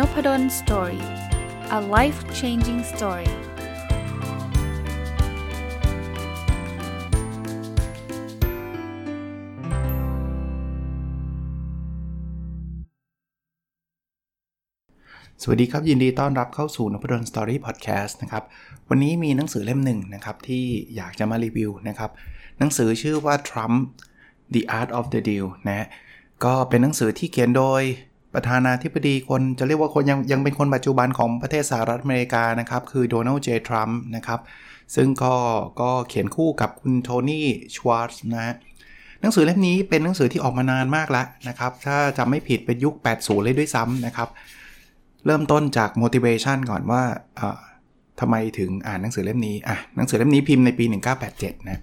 Nopadol Story a life changing story สวัสดีครับ ยินดีต้อนรับเข้าสู่นพดล Story Podcast นะครับ วันนี้มีหนังสือเล่มหนึ่งนะครับ ที่อยากจะมารีวิวนะครับ หนังสือชื่อว่า Trump The Art of the Deal นะก็เป็นหนังสือที่เขียนโดย ประธานาธิบดีคนจะเรียกว่าคนยังยังเป็นคนปัจจุบันของประเทศสหรัฐอเมริกานะครับ คือโดนัลด์เจทรัมป์นะครับ ซึ่งก็ก็เขียนคู่กับคุณโทนี่ชวาร์ตนะหนังสือเล่มนี้เป็นหนังสือที่ออกมานานมากแล้วนะครับ ถ้าจำไม่ผิดเป็นยุค 80 เลยด้วยซ้ำนะครับ เริ่มต้นจาก motivation ก่อนว่าทำไมถึงอ่านหนังสือเล่มนี้อะหนังสือเล่มนี้พิมพ์ในปี 1987 นะ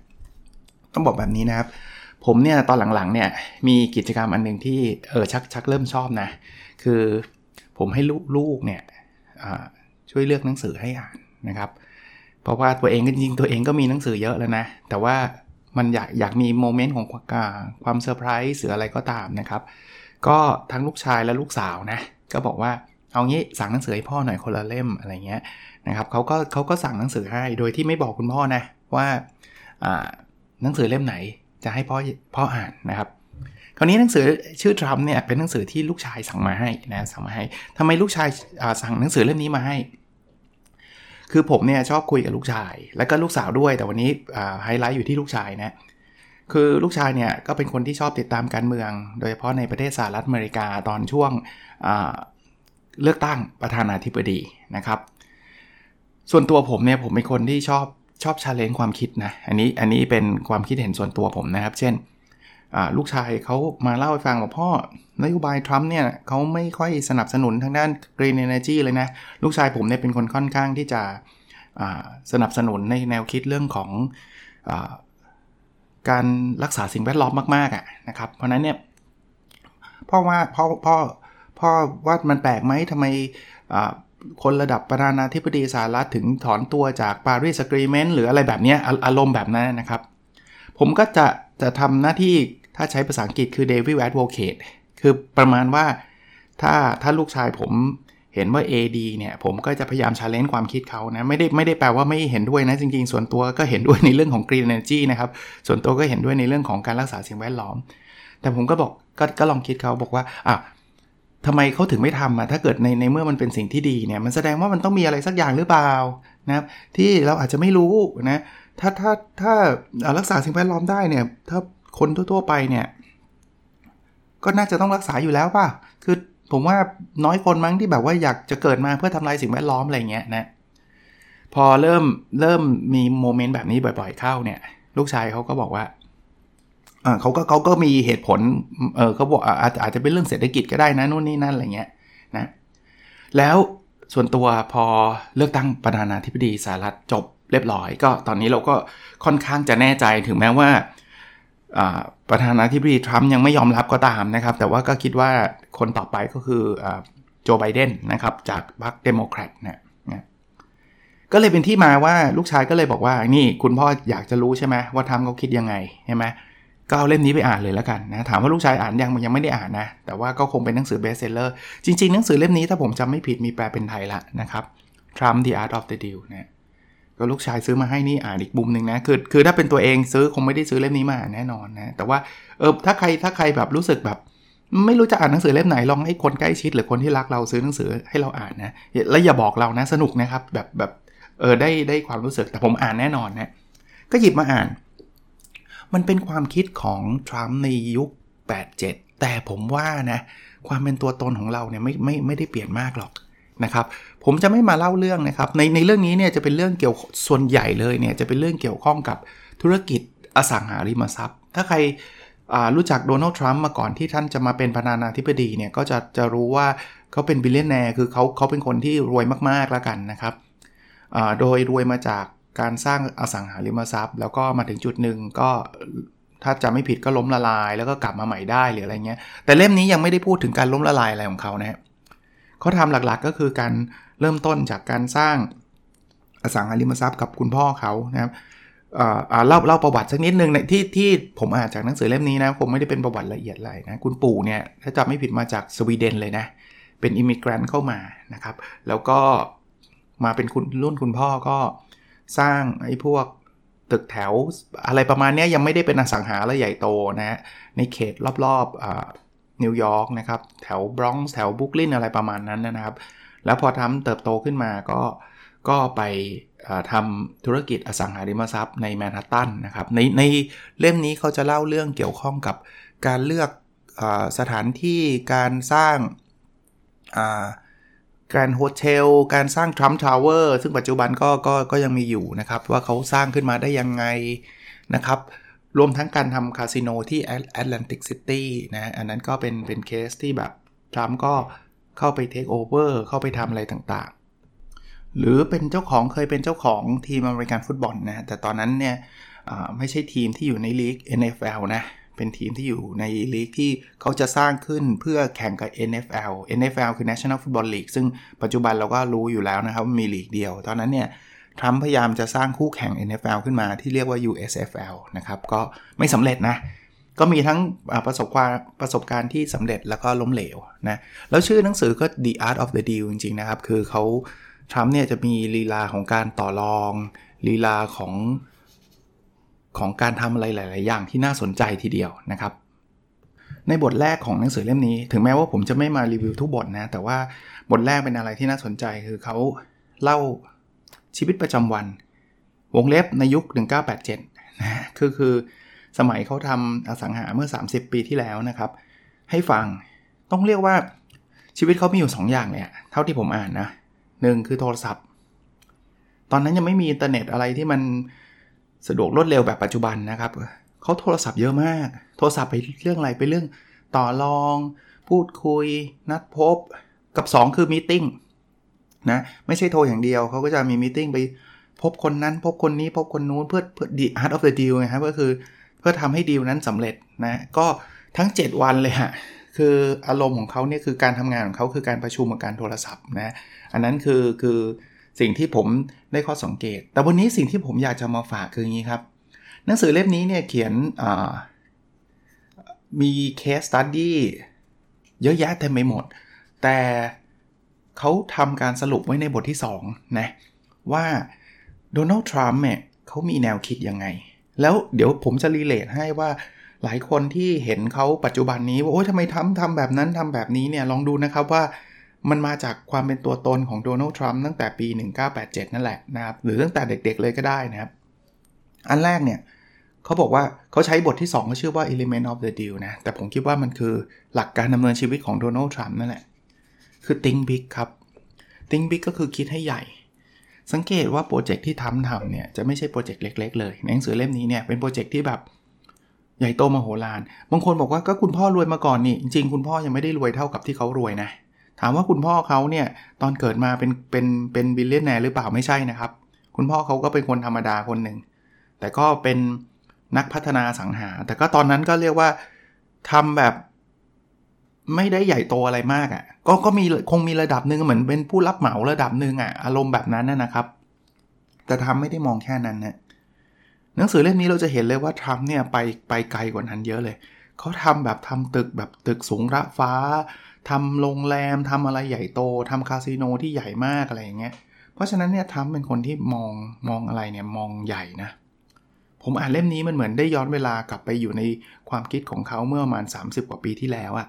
ต้องบอกแบบนี้นะครับ ผมเนี่ยตอนหลังๆเนี่ยมีกิจกรรมอันหนึ่งที่เออชักชักเริ่มชอบนะ คือผมให้ลูกเนี่ยช่วยเลือกหนังสือให้อ่านนะครับ เพราะว่าตัวเองก็จริงตัวเองก็มีหนังสือเยอะแล้วนะ แต่ว่ามันอยากอยากมี moment ของความเซอร์ไพรส์หรืออะไรก็ตามนะครับ ก็ทั้งลูกชายและลูกสาวนะ ก็บอกว่าเอางี้สั่งหนังสือให้พ่อหน่อยคนละเล่มอะไรเงี้ยนะครับเขาก็เขาก็สั่งหนังสือให้โดยที่ไม่บอกคุณพ่อนะว่าหนังสือเล่มไหน จะให้พ่อพ่ออ่านนะครับคราวนี้หนังสือชื่อทรัมป์เนี่ยเป็นหนังสือที่ลูกชายสั่งมาให้นะสั่งมาให้ทำไมลูกชายสั่งหนังสือเล่มนี้มาให้ คือผมเนี่ยชอบคุยกับลูกชาย แล้วก็ลูกสาวด้วย แต่วันนี้ไฮไลท์อยู่ที่ลูกชายนะคือลูกชายเนี่ยก็เป็นคนที่ชอบติดตามการเมือง โดยเฉพาะในประเทศสหรัฐอเมริกาตอนช่วงเลือกตั้งประธานาธิบดีนะครับ ส่วนตัวผมเนี่ยผมเป็นคนที่ชอบ ชอบชาเลนจ์ความคิดนะ อันนี้อันนี้เป็นความคิดเห็นส่วนตัวผมนะครับ เช่นลูกชายเขามาเล่าให้ฟังว่าพ่อนโยบายทรัมป์เนี่ยเขาไม่ค่อยสนับสนุนทางด้าน Green Energy เลยนะ ลูกชายผมเนี่ยเป็นคนค่อนข้างที่จะสนับสนุนในแนวคิดเรื่องของอการรักษาสิ่งแวดล้อมมากๆอะนะครับ เพราะนั้นเนี่ยพ่อว่าพ่อพ่อพ่อว่ามันแปลกไหมทำไม คนระดับประธานาธิบดีสหรัฐถึงถอนตัวจากปารีสกรีเมนต์หรืออะไรแบบนี้อารมณ์แบบนั้นนะครับ ผมก็จะจะทำหน้าที่ถ้าใช้ภาษาอังกฤษคือ Devil Advocate คือประมาณว่าถ้าถ้าลูกชายผมเห็นว่า AD เนี่ย ผมก็จะพยายามชาเลนจ์ความคิดเขานะ ไม่ได้ไม่ได้แปลว่าไม่เห็นด้วยนะ จริง ๆ ส่วนตัวก็เห็นด้วยในเรื่องของ Green Energy นะครับ ส่วนตัวก็เห็นด้วยในเรื่องของการรักษาสิ่งแวดล้อม แต่ผมก็บอกกก็ลองคิดเขาบอกว่าอะ ทำไมเขาถึงไม่ทำอะถ้าเกิดในในเมื่อมันเป็นสิ่งที่ดีเนี่ยมันแสดงว่ามันต้องมีอะไรสักอย่างหรือเปล่านะครับที่เราอาจจะไม่รู้นะถ้าถ้าถ้ารักษาสิ่งแวดล้อมได้เนี่ยถ้าคนทั่วๆไปเนี่ยก็น่าจะต้องรักษาอยู่แล้วป่ะคือผมว่าน้อยคนมั้งที่แบบว่าอยากจะเกิดมาเพื่อทำลายสิ่งแวดล้อมอะไรเงี้ยนะพอเริ่มเริ่มมีโมเมนต์แบบนี้บ่อย ๆเข้าเนี่ย ลูกชายเขาก็บอกว่า เขาก็เขาก็มีเหตุผลเออเขาบอกอาจจะอาจจะเป็นเรื่องเศรษฐกิจก็ได้นะนู่นนี่นั่นอะไรเงี้ยนะแล้วส่วนตัวพอเลือกตั้งประธานาธิบดีสหรัฐจบเรียบร้อย ก็ตอนนี้เราก็ค่อนข้างจะแน่ใจถึงแม้ว่าประธานาธิบดีทรัมป์ยังไม่ยอมรับก็ตามนะครับ แต่ว่าก็คิดว่าคนต่อไปก็คือโจไบเดนนะครับ จากพรรคเดโมแครตนะก็เลยเป็นที่มาว่าลูกชายก็เลยบอกว่านี่คุณพ่ออยากจะรู้ใช่ไหมว่าทรัมป์เขาคิดยังไงใช่ไหม ก็เอาเล่มนี้ไปอ่านเลยแล้วกันนะถามว่าลูกชายอ่านยังมันยังไม่ได้อ่านนะ แต่ว่าก็คงเป็นหนังสือ bestseller จริงๆ หนังสือเล่มนี้ถ้าผมจำไม่ผิดมีแปลเป็นไทยละนะครับ Trump the Art of the Deal นะก็ลูกชายซื้อมาให้นี่อ่านอีกมุมหนึ่งนะคือคือถ้าเป็นตัวเองซื้อคงไม่ได้ซื้อเล่มนี้มาแน่นอนนะแต่ว่าเออถ้าใครถ้าใครแบบรู้สึกแบบ ไม่รู้จะอ่านหนังสือเล่มไหนลองให้คนใกล้ชิด หรือคนที่รักเราซื้อหนังสือให้เราอ่านนะแล้วอย่าบอกเรานะสนุกนะครับแบบแบบเออได้ได้ความรู้สึกแต่ผมอ่านแน่นอนนะก็หยิบมาอ่าน มันเป็นความคิดของทรัมป์ในยุค 87 แต่ผมว่านะความเป็นตัวตนของเราเนี่ยไม่ไม่ไม่ได้เปลี่ยนมากหรอกนะครับผมจะไม่มาเล่าเรื่องนะครับในในเรื่องนี้เนี่ยจะเป็นเรื่องเกี่ยวส่วนใหญ่เลยเนี่ยจะเป็นเรื่องเกี่ยวข้องกับธุรกิจอสังหาริมทรัพย์ ถ้าใครรู้จักโดนัลด์ทรัมป์มาก่อนที่ท่านจะมาเป็นประธานาธิบดีเนี่ยก็จะจะรู้ว่าเขาเป็น billionaire คือเขาเขาเป็นคนที่รวยมากๆแล้วกันนะครับโดยรวยมาจาก การสร้างอสังหาริมทรัพย์ แล้วก็มาถึงจุดหนึ่งก็ถ้าจำไม่ผิดก็ล้มละลาย แล้วก็กลับมาใหม่ได้หรืออะไรเงี้ย แต่เล่มนี้ยังไม่ได้พูดถึงการล้มละลายอะไรของเขานะเขาทำหลักๆก็คือการเริ่มต้นจากการสร้างอสังหาริมทรัพย์กับคุณพ่อเขานะครับเล่าเล่าประวัติสักนิดนึงในที่ที่ผมอ่านจากหนังสือเล่มนี้นะ ผมไม่ได้เป็นประวัติละเอียดอะไรนะคุณปู่เนี่ยถ้าจำไม่ผิดมาจากสวีเดนเลยนะ เป็น immigrant เข้ามานะครับ แล้วก็มาเป็นคุณรุ่นคุณพ่อก็ สร้างไอ้พวกตึกแถวอะไรประมาณนี้ยังไม่ได้เป็นอสังหาอะไรใหญ่โตนะฮะในเขตรอบๆนิวยอร์กนะครับ แถวบรอนซ์แถวบรุกลินอะไรประมาณนั้นนะครับ แล้วพอทำเติบโตขึ้นมาก็ก็ไปทำธุรกิจอสังหาริมทรัพย์ในแมนฮัตตันนะครับในในเล่มนี้เขาจะเล่าเรื่องเกี่ยวข้องกับการเลือกอสถานที่การสร้าง การ hotel การสร้างทรัมป์ทาวเวอร์ซึ่งปัจจุบันก็ก็ก็ยังมีอยู่นะครับ ว่าเขาสร้างขึ้นมาได้ยังไงนะครับ รวมทั้งการทำคาสิโนที่แอตแลนติกซิตี้นะอันนั้นก็เป็นเป็นเคสที่แบบทรัมป์ก็เข้าไป take over เข้าไปทำอะไรต่างๆ หรือเป็นเจ้าของเคยเป็นเจ้าของทีมอเมริกันฟุตบอลนะแต่ตอนนั้นเนี่ยไม่ใช่ทีมที่อยู่ในลีก NFL นะ เป็นทีมที่อยู่ในลีกที่เขาจะสร้างขึ้นเพื่อแข่งกับ NFL NFL คือ National Football League ซึ่งปัจจุบันเราก็รู้อยู่แล้วนะครับมีลีกเดียว ตอนนั้นเนี่ยทรัมป์พยายามจะสร้างคู่แข่ง NFL ขึ้นมาที่เรียกว่า USFL นะครับ ก็ไม่สำเร็จนะ ก็มีทั้งประสบความประสบการณ์ที่สำเร็จแล้วก็ล้มเหลวนะ แล้วชื่อหนังสือก็ The Art of the Deal จริง ๆ นะครับ คือเขาทรัมป์เนี่ยจะมีลีลาของการต่อรองลีลาของ ของการทำอะไรหลาย ๆ อย่างที่น่าสนใจทีเดียวนะครับ ในบทแรกของหนังสือเล่มนี้ ถึงแม้ว่าผมจะไม่มารีวิวทุกบทนะ แต่ว่าบทแรกเป็นอะไรที่น่าสนใจคือเขาเล่าชีวิตประจำวัน วงเล็บในยุค 1987 นะคือคือสมัยเขาทำอสังหาเมื่อ 30 ปีที่แล้วนะครับ ให้ฟังต้องเรียกว่าชีวิตเขามีอยู่ 2 อย่างเนี่ยเท่าที่ผมอ่านนะหนึ่งคือโทรศัพท์ ตอนนั้นยังไม่มีอินเทอร์เน็ตอะไรที่มัน สะดวกรวดเร็วแบบปัจจุบันนะครับเขาโทรศัพท์เยอะมาก โทรศัพท์ไปเรื่องอะไรไปเรื่องต่อรอง พูดคุย นัดพบ กับ 2 คือมีติ้งนะไม่ใช่โทรอย่างเดียวเขาก็จะมีมีติ้งไปพบคนนั้น พบคนนี้พบคนนู้นเพื่อเพื่อ the art of the deal ไงครับก็คือเพื่อทำให้ดีลนั้นสำเร็จนะก็ทั้ง 7 วันเลยฮะคืออารมณ์ของเขาเนี่ยคือการทำงานของเขาคือการประชุมกับการโทรศัพท์นะอันนั้นคือคือ สิ่งที่ผมได้ข้อสังเกต แต่วันนี้สิ่งที่ผมอยากจะมาฝากคืออย่างนี้ครับ หนังสือเล่มนี้เนี่ยเขียนมี case study เยอะแยะเต็มไปหมด แต่เขาทำการสรุปไว้ในบทที่2นะว่าโดนัลด์ทรัมป์เนี่ยเขามีแนวคิดยังไง แล้วเดี๋ยวผมจะ relate ให้ว่าหลายคนที่เห็นเขาปัจจุบันนี้ว่าโอ้ยทำไมทรัมป์ทำแบบนั้นทำแบบนี้เนี่ยลองดูนะครับว่า มันมาจากความเป็นตัวตนของโดนัลด์ทรัมป์ตั้งแต่ปี 1987 นั่นแหละนะครับ หรือตั้งแต่เด็กๆเลยก็ได้นะครับ อันแรกเนี่ยเขาบอกว่าเขาใช้บทที่ 2 ก็ชื่อว่า element of the deal นะ แต่ผมคิดว่ามันคือหลักการดำเนินชีวิตของโดนัลด์ทรัมป์นั่นแหละ คือ think big ครับ think big ก็คือคิดให้ใหญ่ สังเกตว่าโปรเจกต์ที่ทรัมป์ทำเนี่ยจะไม่ใช่โปรเจกต์เล็ก ๆ เลยในหนังสือเล่มนี้เนี่ยเป็นโปรเจกต์ที่แบบใหญ่โตมโหฬาร บางคนบอกว่าก็คุณพ่อรวยมาก่อนนี่ จริงๆ คุณพ่อยังไม่ได้รวยเท่ากับที่เขารวยนะ ถามว่าคุณพ่อเขาเนี่ยตอนเกิดมาเป็นเป็นเป็นบิลเลียนแนร์หรือเปล่าไม่ใช่นะครับ คุณพ่อเขาก็เป็นคนธรรมดาคนหนึ่ง แต่ก็เป็นนักพัฒนาสังหา แต่ก็ตอนนั้นก็เรียกว่าทำแบบไม่ได้ใหญ่โตอะไรมากอะ่ะ ก็ก็มีคงมีระดับหนึ่งเหมือนเป็นผู้รับเหมาระดับหนึ่งอะ่ะอารมณ์แบบนั้นนะครับ แต่ทำไม่ได้มองแค่นั้นนะหนังสือเล่มนี้เราจะเห็นเลยว่าทรัมป์เนี่ยไปไปไกลกว่านั้นเยอะเลยเขาทำแบบทำตึกแบบตึกสูงระฟ้า ทำโรงแรมทำอะไรใหญ่โตทำคาสิโนที่ใหญ่มากอะไรอย่างเงี้ย เพราะฉะนั้นเนี่ยทำเป็นคนที่มองมองอะไรเนี่ยมองใหญ่นะ ผมอ่านเล่มนี้มันเหมือนได้ย้อนเวลากลับไปอยู่ในความคิดของเขาเมื่อประมาณ 30 กว่าปีที่แล้วอะ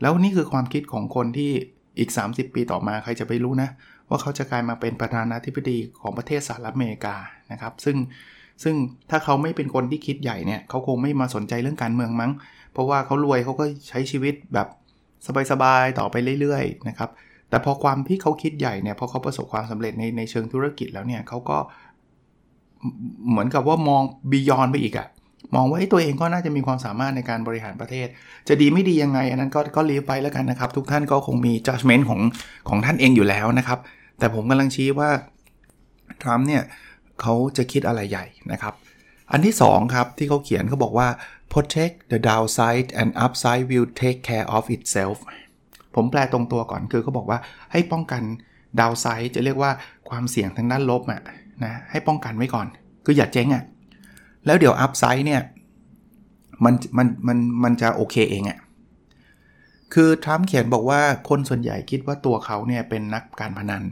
แล้วนี่คือความคิดของคนที่อีก 30 ปีต่อมาใครจะไปรู้นะ ว่าเขาจะกลายมาเป็นประธานาธิบดีของประเทศสหรัฐอเมริกานะครับ ซึ่งซึ่งถ้าเขาไม่เป็นคนที่คิดใหญ่เนี่ยเขาคงไม่มาสนใจเรื่องการเมืองมั้ง เพราะว่าเขารวยเขาก็ใช้ชีวิตแบบ สบายๆ ต่อไปเรื่อยๆ นะครับ แต่พอความที่เขาคิดใหญ่เนี่ย พอเขาประสบความสำเร็จในในเชิงธุรกิจแล้วเนี่ยเขาก็เหมือนกับว่ามองบียอนไปอีกอะมองว่าตัวเองก็น่าจะมีความสามารถในการบริหารประเทศ จะดีไม่ดียังไง อันนั้นก็ก็ลีฟไปแล้วกันนะครับ ทุกท่านก็คงมี judgment ของของท่านเองอยู่แล้วนะครับ แต่ผมกำลังชี้ว่าทรัมป์เนี่ยเขาจะคิดอะไรใหญ่นะครับ อันที่ 2 ครับ ที่เขาเขียนเขาบอกว่า protect the downside and upside will take care of itself ผมแปลตรงตัวก่อนคือเขาบอกว่าให้ป้องกัน downside จะเรียกว่าความเสี่ยงทางด้านลบอะนะให้ป้องกันไว้ก่อน คืออย่าเจ๊งอะแล้วเดี๋ยว upside เนี่ยมันมันมันมันจะโอเคเองอะคือทรัมป์เขียนบอกว่าคนส่วนใหญ่คิดว่าตัวเขาเนี่ยเป็นนักการพนัน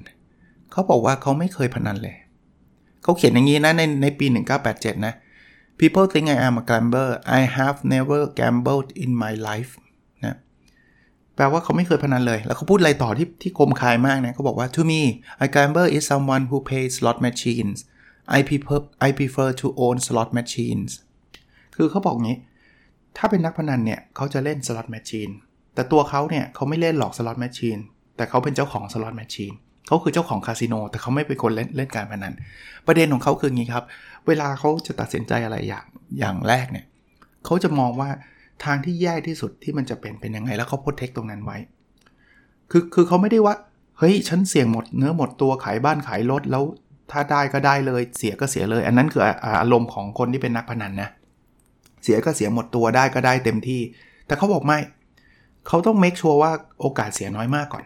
เขาบอกว่าเขาไม่เคยพนันเลย เขาเขียนอย่างนี้นะในในปี 1987 นะ people think I am a gambler I have never gambled in my life นะแปลว่าเขาไม่เคยพนันเลย แล้วเขาพูดอะไรต่อที่ที่คมคายมากนะเขาบอกว่า to me a gambler is someone who plays slot machines I prefer I prefer to own slot machines คือเขาบอกงี้ ถ้าเป็นนักพนันเนี่ยเขาจะเล่น slot machine แต่ตัวเขาเนี่ยเขาไม่เล่นหลอก slot machine แต่เขาเป็นเจ้าของ slot machine เขาคือเจ้าของคาสิโนแต่เขาไม่เป็นคนเล่นเล่นการพนัน ประเด็นของเขาคืองี้ครับ เวลาเขาจะตัดสินใจอะไรอย่างอย่างแรกเนี่ยเขาจะมองว่าทางที่แย่ที่สุดที่มันจะเป็นเป็นยังไงแล้วเขาโปรเทคตรงนั้นไว้ คือคือเขาไม่ได้ว่าเฮ้ยฉันเสี่ยงหมดเนื้อหมดตัวขายบ้านขายรถแล้วถ้าได้ก็ได้เลยเสียก็เสียเลย อันนั้นคืออารมณ์ของคนที่เป็นนักพนันนะเสียก็เสียหมดตัวได้ก็ได้เต็มที่ แต่เขาบอกไม่ เขาต้อง make sure ว่าโอกาสเสียน้อยมากก่อน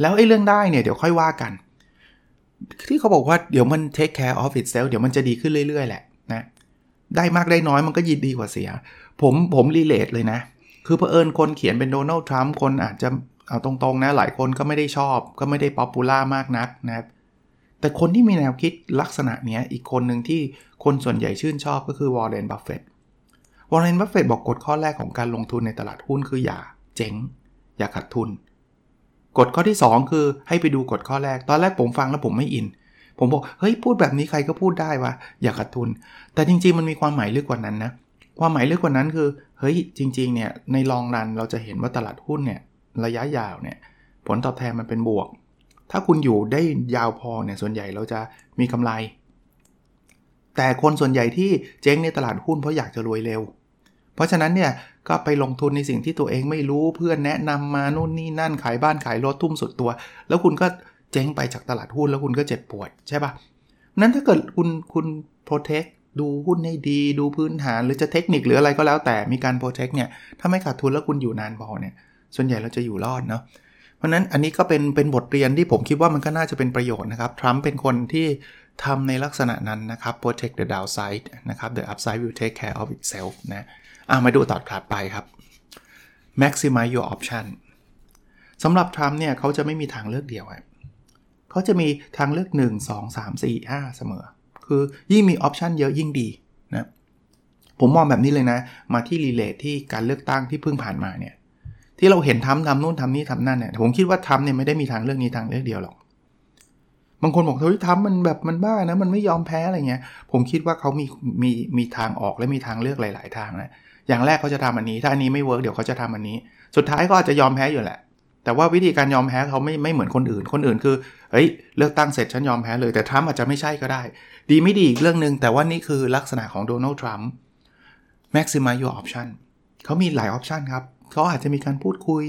แล้วไอ้เรื่องได้เนี่ยเดี๋ยวค่อยว่ากัน ที่เขาบอกว่าเดี๋ยวมัน take care of itself เดี๋ยวมันจะดีขึ้นเรื่อย ๆ แหละนะได้มากได้น้อยมันก็ยินดีกว่าเสีย ผมผม relate เลยนะ คือเผอิญคนเขียนเป็นโดนัลด์ทรัมป์คนอาจจะเอาตรงๆนะหลายคนก็ไม่ได้ชอบ ก็ไม่ได้ popular มากนักนะครับแต่คนที่มีแนวคิดลักษณะนี้อีกคนหนึ่งที่คนส่วนใหญ่ชื่นชอบก็คือวอร์เรนบัฟเฟตต์วอร์เรนบัฟเฟตบอกกฎข้อแรกของการลงทุนในตลาดหุ้นคืออย่าเจ๊ง อย่าขาดทุน กฎข้อที่ 2 คือให้ไปดูกฎข้อแรก ตอนแรกผมฟังแล้วผมไม่อิน ผมบอกเฮ้ยพูดแบบนี้ใครก็พูดได้วะอย่าขาดทุน แต่จริงๆมันมีความหมายลึกกว่านั้นนะความหมายลึกกว่านั้นคือเฮ้ยจริงๆเนี่ยใน long run เราจะเห็นว่าตลาดหุ้นเนี่ยระยะยาวเนี่ยผลตอบแทนมันเป็นบวก ถ้าคุณอยู่ได้ยาวพอเนี่ยส่วนใหญ่เราจะมีกำไร แต่คนส่วนใหญ่ที่เจ๊งในตลาดหุ้นเพราะอยากจะรวยเร็ว เพราะฉะนั้นเนี่ยก็ไปลงทุนในสิ่งที่ตัวเองไม่รู้เพื่อนแนะนำมานู่นนี่นั่นขายบ้านขายรถทุ่มสุดตัว แล้วคุณก็เจ๊งไปจากตลาดหุ้นแล้วคุณก็เจ็บปวดใช่ปะนั้นถ้าเกิดคุณคุณโปรเทคดูหุ้นให้ดีดูพื้นฐานหรือจะเทคนิคหรืออะไรก็แล้วแต่มีการโปรเทคเนี่ยถ้าไม่ขาดทุนแล้วคุณอยู่นานพอเนี่ยส่วนใหญ่เราจะอยู่รอดเนาะเพราะนั้นอันนี้ก็เป็นเป็นบทเรียนที่ผมคิดว่ามันก็น่าจะเป็นประโยชน์นะครับทรัมป์เป็นคนที่ทำในลักษณะนั้นนะครับ protect the downside นะครับ the upside will take care of itself นะ อะมาดูต่อถัดไปครับ maximize your option สำหรับทรัมป์เนี่ยเขาจะไม่มีทางเลือกเดียวเขาจะมีทางเลือก 1 2 3 4 5 เสมอ คือยิ่งมีออปชันเยอะยิ่งดีนะผมมองแบบนี้เลยนะ มาที่ relate ที่การเลือกตั้งที่เพิ่งผ่านมาเนี่ยที่เราเห็นทรัมป์ทำนู่นทำนี่ทำนั่นเนี่ยผมคิดว่าทรัมป์เนี่ยไม่ได้มีทางเลือกนี้ทางเลือกเดียวหรอกบางคนบอกเฮ้ยทรัมป์มันแบบมันบ้านะมันไม่ยอมแพ้อะไรเงี้ยผมคิดว่าเขามีมีมีทางออกและมีทางเลือกหลาย ๆ ทางนะ อย่างแรกเขาจะทำอันนี้ ถ้าอันนี้ไม่เวิร์กเดี๋ยวเขาจะทำอันนี้ สุดท้ายก็อาจจะยอมแพ้อยู่แหละ แต่ว่าวิธีการยอมแพ้เขาไม่ไม่เหมือนคนอื่น คนอื่นคือเฮ้ยเลือกตั้งเสร็จฉันยอมแพ้เลยแต่ทรัมป์อาจจะไม่ใช่ก็ได้ ดีไม่ดีอีกเรื่องหนึ่งแต่ว่านี่คือลักษณะของโดนัลด์ทรัมป์ maximize your option เขามีหลาย option ครับเขาอาจจะมีการพูดคุย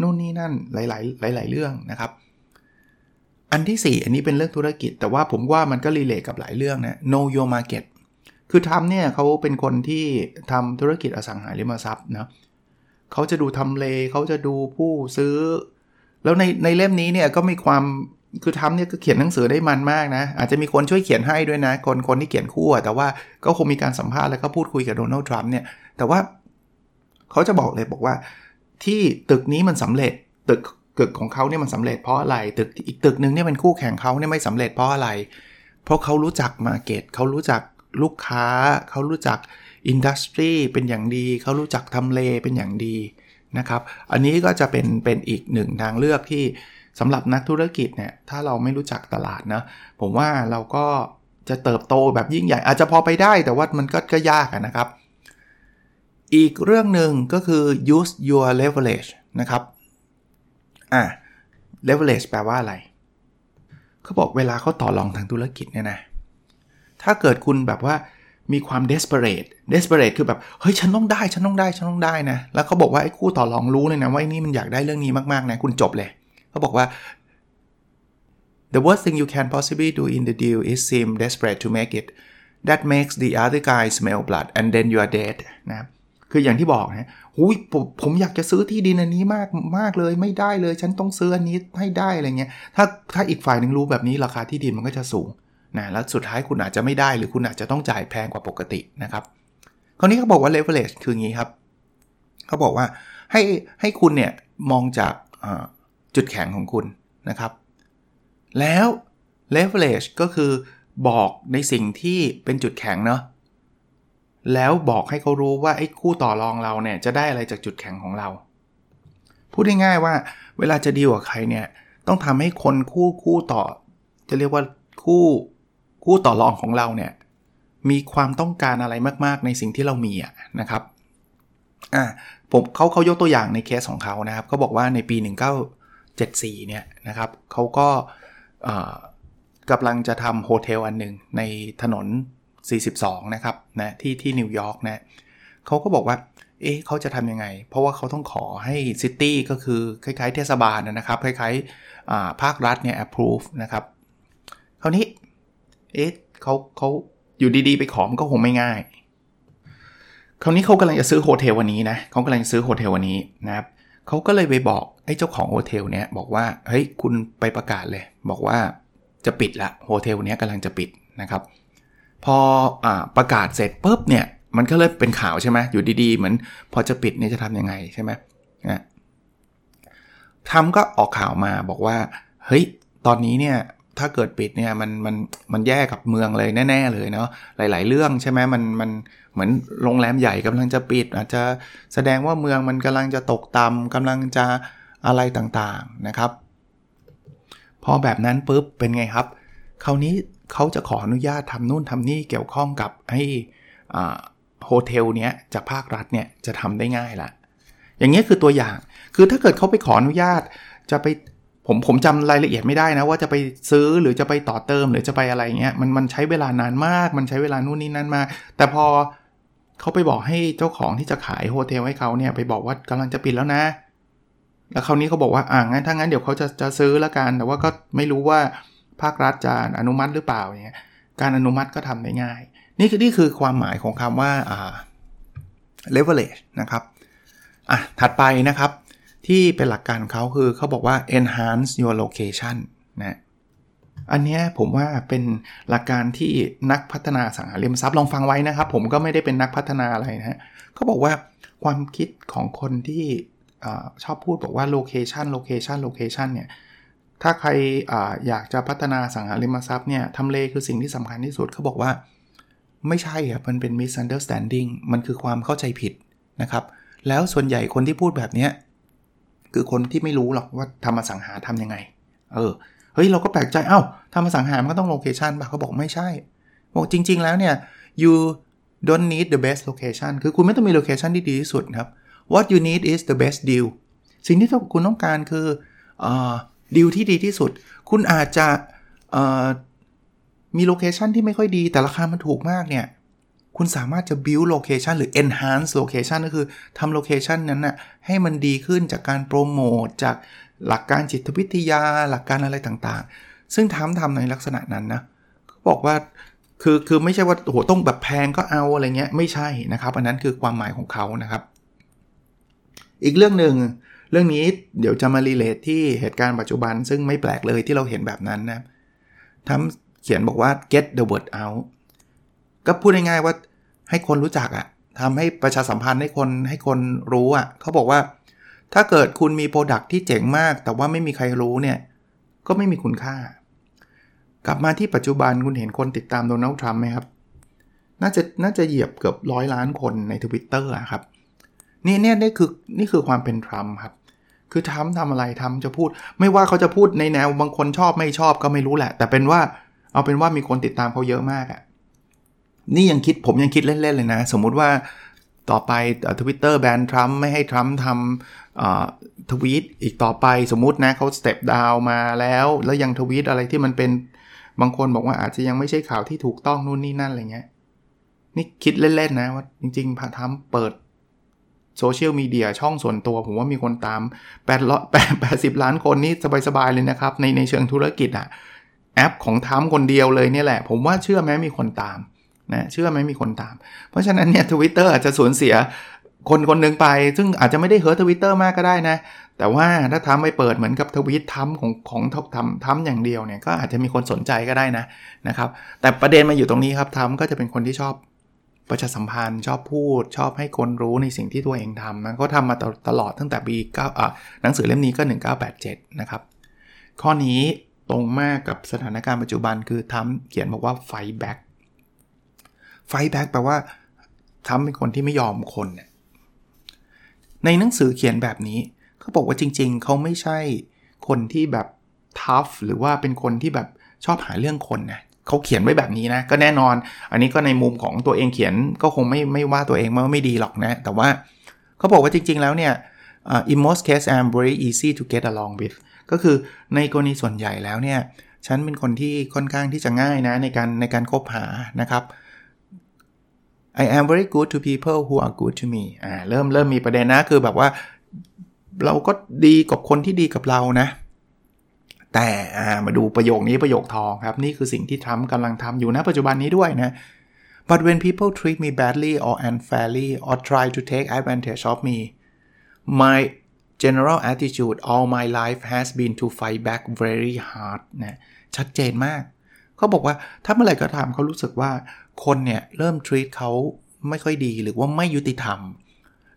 นู่นนี่นั่นหลาย ๆ หลาย ๆ เรื่องนะครับ อันที่ 4 อันนี้เป็นเรื่องธุรกิจ แต่ว่าผมว่ามันก็ relate กับหลายเรื่องนะ know your market คือทรัมป์เนี่ยเขาเป็นคนที่ทำธุรกิจอสังหาริมทรัพย์นะเขาจะดูทำเลเขาจะดูผู้ซื้อ แล้วในในเล่มนี้เนี่ยก็มีความคือทำเนี่ยก็เขียนหนังสือได้มันมากนะ อาจจะมีคนช่วยเขียนให้ด้วยนะ คนคนที่เขียนคู่แต่ว่าก็คงมีการสัมภาษณ์แล้วก็พูดคุยกับโดนัลด์ทรัมป์เนี่ย แต่ว่าเขาจะบอกเลยบอกว่า ที่ตึกนี้มันสำเร็จตึกตึกของเขาเนี่ยมันสำเร็จเพราะอะไรตึกอีกตึกหนึ่งเนี่ยเป็นคู่แข่งเขาเนี่ยไม่สำเร็จเพราะอะไร เพราะเขารู้จักมาเก็ตเขารู้จัก ลูกค้า เขารู้จักอินดัสทรีเป็นอย่างดี เขารู้จักทำเลเป็นอย่างดีนะครับ อันนี้ก็จะเป็นเป็นอีกหนึ่งทางเลือกที่สำหรับนักธุรกิจเนี่ยถ้าเราไม่รู้จักตลาดนะผมว่าเราก็จะเติบโตแบบยิ่งใหญ่ อาจจะพอไปได้แต่ว่ามันก็ก็ยากนะครับ อีกเรื่องหนึ่งก็คือ use your leverage นะครับอะ leverage แปลว่าอะไร เขาบอกเวลาเขาต่อรองทางธุรกิจเนี่ยนะ ถ้าเกิดคุณแบบว่ามีความ desperate desperate คือแบบ เฮ้ย ฉันต้องได้ ฉันต้องได้ ฉันต้องได้นะ แล้วเขาบอกว่า ไอ้คู่ต่อรองรู้เลยนะ ว่าไอ้นี่มันอยากได้เรื่องนี้มาก ๆ นะ คุณจบเลย เขาบอกว่า the worst thing you can possibly do in the deal is seem desperate to make it that makes the other guy smell blood and then you are dead นะคืออย่างที่บอกนะหุยผมผมอยากจะซื้อที่ดินอันนี้มากมากเลยไม่ได้เลย ฉันต้องซื้ออันนี้ให้ได้อะไรเงี้ยถ้าถ้าอีกฝ่ายหนึ่งรู้แบบนี้ราคาที่ดินมันก็จะสูง นะแล้วสุดท้ายคุณอาจจะไม่ได้หรือคุณอาจจะต้องจ่ายแพงกว่าปกตินะครับ คราวนี้เขาบอกว่า leverage คืออย่างนี้ครับ เขาบอกว่าให้ให้คุณเนี่ยมองจากจุดแข็งของคุณนะครับ แล้ว leverage ก็คือบอกในสิ่งที่เป็นจุดแข็งเนาะแล้วบอกให้เขารู้ว่าไอ้คู่ต่อรองเราเนี่ยจะได้อะไรจากจุดแข็งของเรา พูดง่ายๆว่าเวลาจะดีลกับใครเนี่ยต้องทำให้คนคู่คู่ต่อ จะเรียกว่าคู่ คู่ต่อรองของเราเนี่ยมีความต้องการอะไรมาก ๆ ในสิ่งที่เรามีอะนะครับอ่าผมเขาเขายกตัวอย่างในเคสของเขานะครับเขาบอกว่าในปี 1974 เนี่ยนะครับเขาก็กำลังจะทำโฮเทลอันหนึ่งในถนน 42 นะครับนะที่ที่นิวยอร์กนะเขาก็บอกว่า เอ๊ะเขาจะทำยังไง เพราะว่าเขาต้องขอให้ city ก็คือคล้าย ๆ เทศบาลนะครับ คล้ายๆภาครัฐเนี่ย approve นะครับคราวนี้ เอ๊ะเขาเขาอยู่ดีๆ ไปขอมันก็คงไม่ง่าย คราวนี้เขากำลังจะซื้อ hotel อันนี้นะเขากำลังซื้อ hotel อันนี้นะครับเขาก็เลยไปบอกไอ้เจ้าของ hotel เนี่ยบอกว่าเฮ้ยคุณไปประกาศเลย บอกว่าจะปิดละ hotel เนี้ยกำลังจะปิดนะครับ พออประกาศเสร็จปุ๊บเนี่ยมันก็เลยเป็นข่าวใช่ไหมอยู่ดีๆ เหมือนพอจะปิดเนี่ยจะทำยังไงใช่ไหมนะทำก็ออกข่าวมาบอกว่า เฮ้ย ตอนนี้เนี่ย ถ้าเกิดปิดเนี่ยมันมันมันแย่กับเมืองเลยแน่ ๆ เลยเนาะหลาย ๆ เรื่องใช่ไหมมันมันเหมือนโรงแรมใหญ่กำลังจะปิด อาจจะแสดงว่าเมืองมันกำลังจะตกต่ำกำลังจะอะไรต่างๆนะครับ พอแบบนั้นปุ๊บเป็นไงครับคราวนี้เขาจะขออนุญาตทำนู่นทำนี่เกี่ยวข้องกับให้โฮเทลเนี้ยจากภาครัฐเนี่ยจะทำได้ง่ายละอย่างนี้คือตัวอย่างคือถ้าเกิดเขาไปขออนุญาตจะไป ผมผมจำรายละเอียดไม่ได้นะว่าจะไปซื้อหรือจะไปต่อเติมหรือจะไปอะไรเงี้ยมันมันใช้เวลานานมาก มันใช้เวลานู่นนี่นั่นมา แต่พอเขาไปบอกให้เจ้าของที่จะขายโฮเทลให้เขาเนี่ยไปบอกว่ากำลังจะปิดแล้วนะ แล้วคราวนี้เขาบอกว่าอ่างั้นถ้างั้นเดี๋ยวเขาจะจะซื้อแล้วกัน แต่ว่าก็ไม่รู้ว่าภาครัฐจะอนุมัติหรือเปล่าเนี่ยการอนุมัติก็ทำได้ง่าย นี่คือนี่คือความหมายของคำว่าอ่า leverage นะครับอะถัดไปนะครับ ที่เป็นหลักการเขาคือเขาบอกว่า enhance your location นะอันนี้ผมว่าเป็นหลักการที่นักพัฒนาสังหาริมทรัพย์ลองฟังไว้นะครับ ผมก็ไม่ได้เป็นนักพัฒนาอะไรนะเขาบอกว่าความคิดของคนที่ชอบพูดบอกว่า location location location เนี่ยถ้าใครออยากจะพัฒนาสังหาริมทรัพย์เนี่ยทำเลคือสิ่งที่สำคัญที่สุดเขาบอกว่าไม่ใช่ครับมันเป็น misunderstanding มันคือความเข้าใจผิดนะครับ แล้วส่วนใหญ่คนที่พูดแบบนี้ คือคนที่ไม่รู้หรอกว่าทำมาสังหาทํำยังไง เออ เฮ้ยเราก็แปลกใจ เอา้าทำมาสังหามันก็ต้องโลเคชันป่ะเขาบอกไม่ใช่ บอกจริง ๆ แล้วเนี่ย you don't need the best location คือคุณไม่ต้องมีโลเคชันที่ดีที่สุดครับ what you need is the best deal สิ่งที่คุณต้องการคือดีลที่ดีที่สุด คุณอาจจะมีโลเคชันที่ไม่ค่อยดีแต่ราคามันถูกมากเนี่ย คุณสามารถจะ build location หรือ enhance location ก็คือทำ location นั้นนะ่ะให้มันดีขึ้นจากการโปรโมทจากหลักการจิตวิทยาหลักการอะไรต่างๆ ซึ่งทำทำในลักษณะนั้นนะเขาบอกว่าคือคือไม่ใช่ว่าโหต้องแบบแพงก็เอาอะไรเงี้ยไม่ใช่นะครับ อันนั้นคือความหมายของเขานะครับ อีกเรื่องหนึ่งเรื่องนี้เดี๋ยวจะมารีเลทที่เหตุการณ์ปัจจุบัน ซึ่งไม่แปลกเลยที่เราเห็นแบบนั้นนะทำเขียนบอกว่า get the word out ก็พูดง่ายๆว่าให้คนรู้จักอะทำให้ประชาสัมพันธ์ให้คนให้คนรู้อะเขาบอกว่า ถ้าเกิดคุณมีโปรดักที่เจ๋งมาก แต่ว่าไม่มีใครรู้เนี่ย ก็ไม่มีคุณค่า กลับมาที่ปัจจุบันคุณเห็นคนติดตามโดนัลด์ทรัมป์ไหมครับ น่าจะน่าจะเหยียบเกือบร้อยล้านคนในทวิตเตอร์ครับ นี่เนี่ยนี่คือนี่คือความเป็นทรัมป์ครับคือทรัมป์ทำอะไรทำจะพูด ไม่ว่าเขาจะพูดในแนวบางคนชอบไม่ชอบก็ไม่รู้แหละ แต่เป็นว่าเอาเป็นว่ามีคนติดตามเขาเยอะมากอะ นี่ยังคิดผมยังคิดเล่น ๆ เลยนะ สมมุติว่าต่อไปทวิตเตอร์แบนทรัมป์ไม่ให้ทรัมป์ทำทวีตอีกต่อไปสมมุตินะเขา step down มาแล้ว แล้วยังทวีตอะไรที่มันเป็นบางคนบอกว่าอาจจะยังไม่ใช่ข่าวที่ถูกต้องนู่นนี่นั่นอะไรเงี้ยนี่คิดเล่น ๆ นะว่าจริงๆถ้าทรัมป์เปิดโซเชียลมีเดียช่องส่วนตัว ผมว่ามีคนตาม8 80ล้านคนนี่สบาย ๆ เลยนะครับ ในในเชิงธุรกิจอะแอปของทรัมป์คนเดียวเลยเนี่ยแหละ ผมว่าเชื่อไหมมีคนตาม นะเชื่อไหมมีคนตาม เพราะฉะนั้นเนี่ยทวิตเตอร์อาจจะสูญเสียคนคนหนึ่งไป ซึ่งอาจจะไม่ได้ hurt ทวิตเตอร์มากก็ได้นะ แต่ว่าถ้าทรัมป์ไปเปิดเหมือนกับทวีตทรัมป์ของของทรัมป์ทำอย่างเดียวเนี่ยก็อาจจะมีคนสนใจก็ได้นะนะครับ แต่ประเด็นมาอยู่ตรงนี้ครับทรัมป์ก็จะเป็นคนที่ชอบประชาสัมพันธ์ชอบพูด ชอบให้คนรู้ในสิ่งที่ตัวเองทำนะเขาทำมาตลอดตั้งแต่ปี9อะหนังสือเล่มนี้ก็ 1987 นะครับ ข้อนี้ตรงมากกับสถานการณ์ปัจจุบันคือทำเขียนบอกว่า fight back fight back แปลว่าทำเป็นคนที่ไม่ยอมคนเนี่ยในหนังสือเขียนแบบนี้เขาบอกว่าจริง ๆ เขาไม่ใช่คนที่แบบ tough หรือว่าเป็นคนที่แบบชอบหาเรื่องคนนะเขาเขียนไว้แบบนี้นะ ก็แน่นอน อันนี้ก็ในมุมของตัวเองเขียนก็คงไม่ไม่ว่าตัวเองว่าไม่ดีหรอกนะ แต่ว่าเขาบอกว่าจริง ๆ แล้วเนี่ย uh, in most case I'm very easy to get along with ก็คือในกรณีส่วนใหญ่แล้วเนี่ย ฉันเป็นคนที่ค่อนข้างที่จะง่ายนะในการในการคบหานะครับ I am very good to people who are good to me อ่าเริ่มเริ่มมีประเด็นนะคือแบบว่าเราก็ดีกับคนที่ดีกับเรานะ แต่อ่ามาดูประโยคนี้ประโยคทองครับ นี่คือสิ่งที่ทรัมป์กำลังทำอยู่นะปัจจุบันนี้ด้วยนะ but when people treat me badly or unfairly or try to take advantage of me my general attitude all my life has been to fight back very hard นะชัดเจนมาก เขาบอกว่าถ้าเมื่อไหร่ก็ตามเขารู้สึกว่า คนเนี่ยเริ่ม treat เขาไม่ค่อยดีหรือว่าไม่ยุติธรรม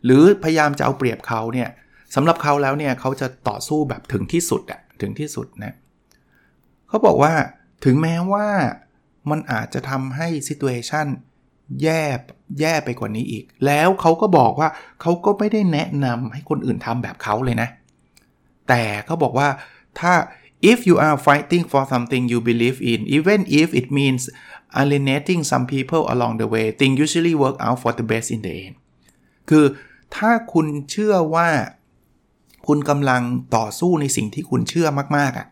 หรือพยายามจะเอาเปรียบเขาเนี่ยสำหรับเขาแล้วเนี่ยเขาจะต่อสู้แบบถึงที่สุดอะถึงที่สุดนะเขาบอกว่าถึงแม้ว่ามันอาจจะทำให้ situation แย่แย่ไปกว่านี้อีก แล้วเขาก็บอกว่าเขาก็ไม่ได้แนะนำให้คนอื่นทำแบบเขาเลยนะ แต่เขาบอกว่าถ้า if you are fighting for something you believe in even if it means alienating some people along the way things usually work out for the best in the end คือถ้าคุณเชื่อว่า คุณกำลังต่อสู้ในสิ่งที่คุณเชื่อมากๆอะ่ะ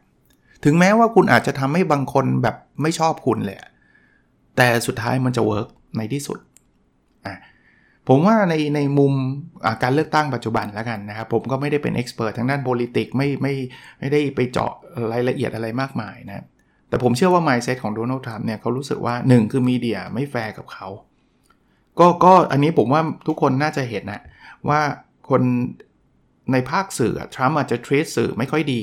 ถึงแม้ว่าคุณอาจจะทำให้บางคนแบบไม่ชอบคุณเลย แต่สุดท้ายมันจะเวิร์กในที่สุดอะผมว่าในในมุมการเลือกตั้งปัจจุบันแล้วกันนะครับ ผมก็ไม่ได้เป็น expert ทางด้าน politics ไม่ไม่ไม่ได้ไปเจาะรายละเอียดอะไรมากมายนะ แต่ผมเชื่อว่า mindset ของโดนัลด์ทรัมป์เนี่ยเขารู้สึกว่า 1 คือ media ไม่แฟร์กับเขา ก็ก็อันนี้ผมว่าทุกคนน่าจะเห็นนะว่าคนในภาคสื่อทรัมป์อาจจะเทรดสื่อไม่ค่อยดี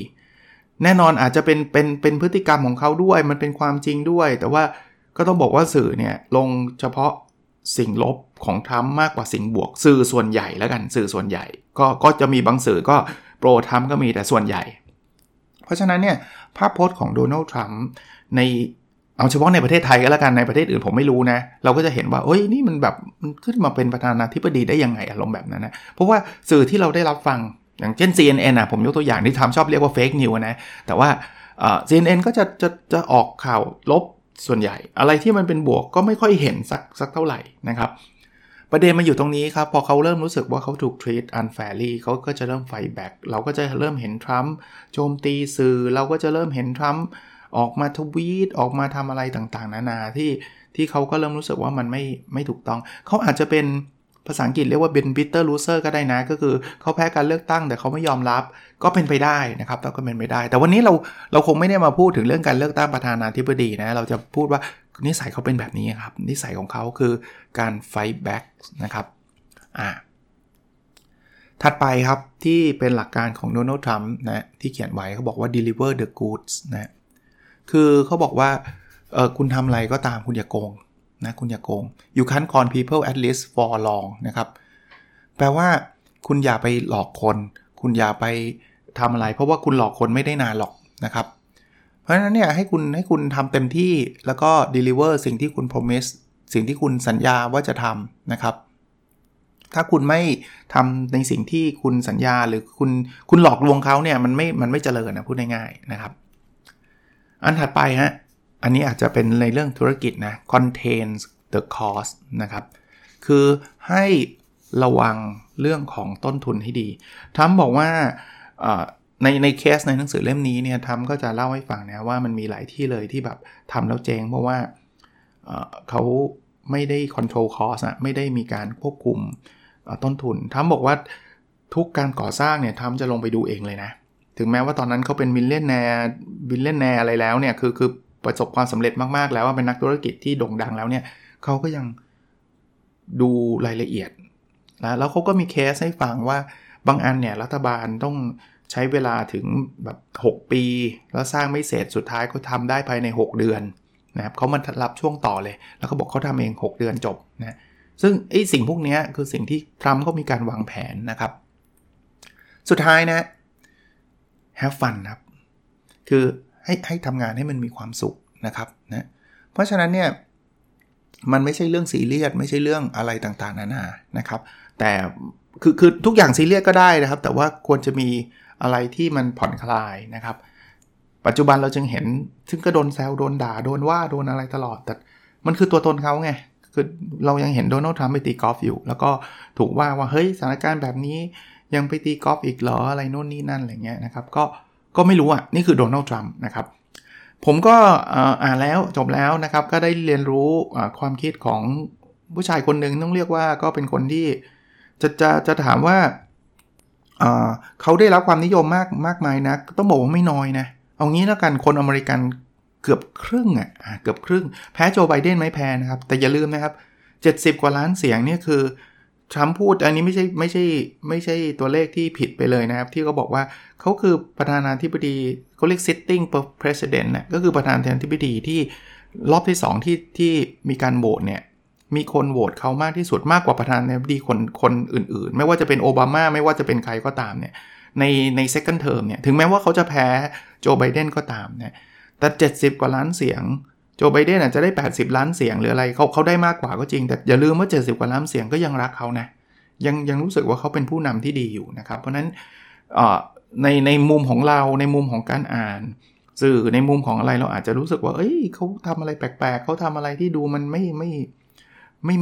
แน่นอนอาจจะเป็นเป็นเป็นพฤติกรรมของเขาด้วย มันเป็นความจริงด้วย แต่ว่าก็ต้องบอกว่าสื่อเนี่ยลงเฉพาะสิ่งลบของทรัมป์มากกว่าสิ่งบวก สื่อส่วนใหญ่แล้วกันสื่อส่วนใหญ่ ก็ก็จะมีบางสื่อก็โปรทรัมป์ก็มีแต่ส่วนใหญ่ เพราะฉะนั้นเนี่ยภาพพจน์ของโดนัลด์ทรัมป์ในเอาเฉพาะในประเทศไทยก็แล้วกันในประเทศอื่นผมไม่รู้นะ เราก็จะเห็นว่าเอ้ยนี่มันแบบมันขึ้นมาเป็นประธานาธิบดีได้ยังไงอารมณ์แบบนั้นนะ เพราะว่าสื่อที่เราได้รับฟังอย่างเช่น CNN อะผมยกตัวอย่างที่ทรัมป์ชอบเรียกว่า fake news นะ แต่ว่า CNN ก็จะจะจะออกข่าวลบส่วนใหญ่ อะไรที่มันเป็นบวกก็ไม่ค่อยเห็นสักสักเท่าไหร่นะครับ ประเด็นมาอยู่ตรงนี้ครับ พอเขาเริ่มรู้สึกว่าเขาถูก treat unfairly เขาก็จะเริ่ม fight back เราก็จะเริ่มเห็นทรัมป์โจมตีสื่อ เราก็จะเริ่มเห็นทรัมป์ออกมาทวีตออกมาทำอะไรต่างๆ นานาที่ที่เขาก็เริ่มรู้สึกว่ามันไม่ไม่ถูกต้อง เขาอาจจะเป็นภาษาอังกฤษเรียกว่าเป็น bitter loser ก็ได้นะ ก็คือเขาแพ้การเลือกตั้ง แต่เขาไม่ยอมรับก็เป็นไปได้นะครับก็เป็นไปได้ แต่วันนี้เราเราคงไม่ได้มาพูดถึงเรื่องการเลือกตั้งประธานาธิบดีนะ เราจะพูดว่า นิสัยเขาเป็นแบบนี้ครับ นิสัยของเขาคือการ fight back นะครับอ่าถัดไปครับที่เป็นหลักการของโดนัลด์ทรัมป์นะที่เขียนไว้เขาบอกว่า deliver the goods นะคือเขาบอกว่าเออคุณทำอะไรก็ตามคุณอย่าโกงนะคุณอย่าโกง you can't con people at least for long นะครับ แปลว่าคุณอย่าไปหลอกคน คุณอย่าไปทำอะไร เพราะว่าคุณหลอกคนไม่ได้นานหรอกนะครับ เพราะฉะนั้นเนี่ยให้คุณให้คุณทำเต็มที่แล้วก็ deliver สิ่งที่คุณ promise สิ่งที่คุณสัญญาว่าจะทำนะครับ ถ้าคุณไม่ทำในสิ่งที่คุณสัญญาหรือคุณคุณหลอกลวงเขาเนี่ยมันไม่มันไม่เจริญนะพูดง่ายๆนะครับ อันถัดไปฮะอันนี้อาจจะเป็นในเรื่องธุรกิจนะ contains the cost นะครับคือให้ระวังเรื่องของต้นทุนให้ดีทั้มบอกว่า ในในเคสในหนังสือเล่มนี้เนี่ยทัมก็จะเล่าให้ฟังนะว่ามันมีหลายที่เลยที่แบบทำแล้วเจ๊งเพราะว่าเขาไม่ได้ control cost อะไม่ได้มีการควบคุมต้นทุนทรัมป์บอกว่าทุกการก่อสร้างเนี่ยทรัมป์จะลงไปดูเองเลยนะ ถึงแม้ว่าตอนนั้นเขาเป็น millionaire billionaire อะไรแล้วเนี่ยคือคือประสบความสำเร็จมาก ๆ แล้วว่าเป็นนักธุรกิจที่โด่งดังแล้วเนี่ยเขาก็ยังดูรายละเอียดนะแล้วเขาก็มีเคสให้ฟังว่าบางอันเนี่ยรัฐบาลต้อง ใช้เวลาถึงแบบ6 ปี แล้วสร้างไม่เสร็จสุดท้ายเขาทำได้ภายใน 6 เดือนนะครับเขามารับช่วงต่อเลย แล้วเขาบอกเขาทำเอง 6 เดือนจบนะซึ่งไอ้สิ่งพวกนี้คือสิ่งที่ทรัมป์เขามีการวางแผนนะครับ สุดท้ายนะ have fun ครับ คือให้ให้ทำงานให้มันมีความสุขนะครับนะเพราะฉะนั้นเนี่ยมันไม่ใช่เรื่องซีเรียสไม่ใช่เรื่องอะไรต่างๆ นานานะครับ แต่คือคือทุกอย่างซีเรียสก็ได้นะครับ แต่ว่าควรจะมี อะไรที่มันผ่อนคลายนะครับ ปัจจุบันเราจึงเห็น ซึ่งก็โดนแซวโดนด่าโดนว่าโดนอะไรตลอด แต่มันคือตัวตนเขาไง คือเรายังเห็นโดนัลด์ทรัมป์ไปตีกอล์ฟอยู่ แล้วก็ถูกว่าว่าเฮ้ยสถานการณ์แบบนี้ยังไปตีกอล์ฟอีกเหรออะไรโน่นนี่นั่นอะไรเงี้ยนะครับ ก็ก็ไม่รู้อะ นี่คือโดนัลด์ทรัมป์นะครับ ผมก็อ่านแล้วจบแล้วนะครับ ก็ได้เรียนรู้ความคิดของผู้ชายคนหนึ่งต้องเรียกว่าก็เป็นคนที่จะจะจะถามว่า เขาได้รับความนิยมมากมากมายนะต้องบอกว่าไม่น้อยนะ เอางี้แล้วกันคนอเมริกันเกือบครึ่งอะเกือบครึ่ง แพ้โจไบเดนไม่แพ้นะครับ แต่อย่าลืมนะครับ 70 กว่าล้านเสียงนี่คือทรัมป์พูดอันนี้ไม่ใช่ไม่ใช่ไม่ใช่ตัวเลขที่ผิดไปเลยนะครับ ที่เขาบอกว่าเขาคือประธานาธิบดีเขาเรียก sitting president นะก็คือประธานาธิบดีที่รอบที่ 2 ที่ที่มีการโหวตเนี่ย มีคนโหวตเขามากที่สุดมากกว่าประธานาธิบดีคนคนอื่นๆ ไม่ว่าจะเป็นโอบามาไม่ว่าจะเป็นใครก็ตามเนี่ยในใน second term เนี่ยถึงแม้ว่าเขาจะแพ้โจไบเดนก็ตามเนี่ยแต่ 70 กว่าล้านเสียงโจไบเดนอาจจะได้ 80 ล้านเสียงหรืออะไรเขาเขาได้มากกว่าก็จริง แต่อย่าลืมว่า 70 กว่าล้านเสียงก็ยังรักเขานะยังยังรู้สึกว่าเขาเป็นผู้นำที่ดีอยู่นะครับ เพราะนั้นในในมุมของเราในมุมของการอ่านสื่อในมุมของอะไรเราอาจจะรู้สึกว่า เอ้ยเขาทำอะไรแปลกๆเขาทำอะไรที่ดูมันไม่ไม่ไม่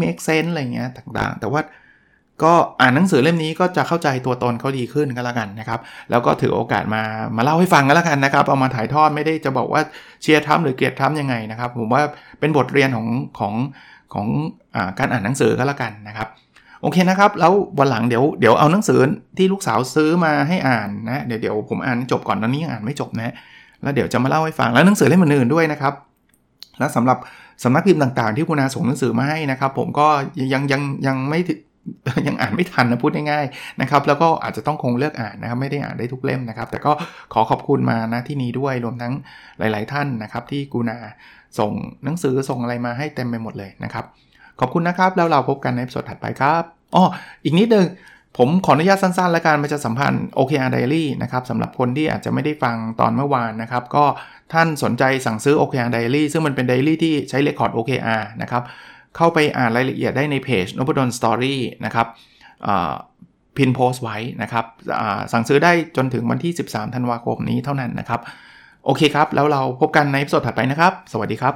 make sense อะไรเงี้ยต่างๆ แต่ว่าก็อ่านหนังสือเล่มนี้ก็จะเข้าใจตัวตนเขาดีขึ้นก็แล้วกันนะครับ แล้วก็ถือโอกาสมามาเล่าให้ฟังก็แล้วกันนะครับ เอามาถ่ายทอดไม่ได้จะบอกว่าเชียร์ทัมหรือเกลียดทัมยังไงนะครับ ผมว่าเป็นบทเรียนของของของอการอ่านหนังสือก็แล้วกันนะครับ โอเคนะครับ แล้ววันหลังเดี๋ยวเดี๋ยวเอาหนังสือที่ลูกสาวซื้อมาให้อ่านนะเดี๋ยวเดี๋ยวผมอ่านจบก่อนตอนนี้อ่านไม่จบนะแล้วเดี๋ยวจะมาเล่าให้ฟังแล้วหนังสือเล่มอื่นๆด้วยนะครับ แล้วสำหรับ สำนักพิมพ์ต่างๆ ที่คุณอาส่งหนังสือมาให้นะครับ ผมก็ยังยังยังไม่ยังอ่านไม่ทันนะพูดง่ายๆนะครับ แล้วก็อาจจะต้องคงเลือกอ่านนะครับ ไม่ได้อ่านได้ทุกเล่มนะครับ แต่ก็ขอขอบคุณมานะที่นี้ด้วยรวมทั้งหลาย ๆ ท่านนะครับ ที่กูนาส่งหนังสือส่งอะไรมาให้เต็มไปหมดเลยนะครับ ขอบคุณนะครับ แล้วเราพบกันในสดถัดไปครับอ๋ออีกนิดนึง ผมขออนุญาตสั้นๆ แล้วกันมาจะสัมพันธ์ OKR Diary นะครับสำหรับคนที่อาจจะไม่ได้ฟังตอนเมื่อวานนะครับ ก็ท่านสนใจสั่งซื้อ OKR Diary ซึ่งมันเป็น Diary ที่ใช้ record OKR นะครับ เข้าไปอ่านรายละเอียดได้ในเพจน p ด d สตอรี่นะครับ pin post ไว้นะครับสั่งซื้อได้จนถึงวันที่ 13 ธันวาคมนี้เท่านั้นนะครับ โอเคครับ แล้วเราพบกันใน episode ถัดไปนะครับ สวัสดีครับ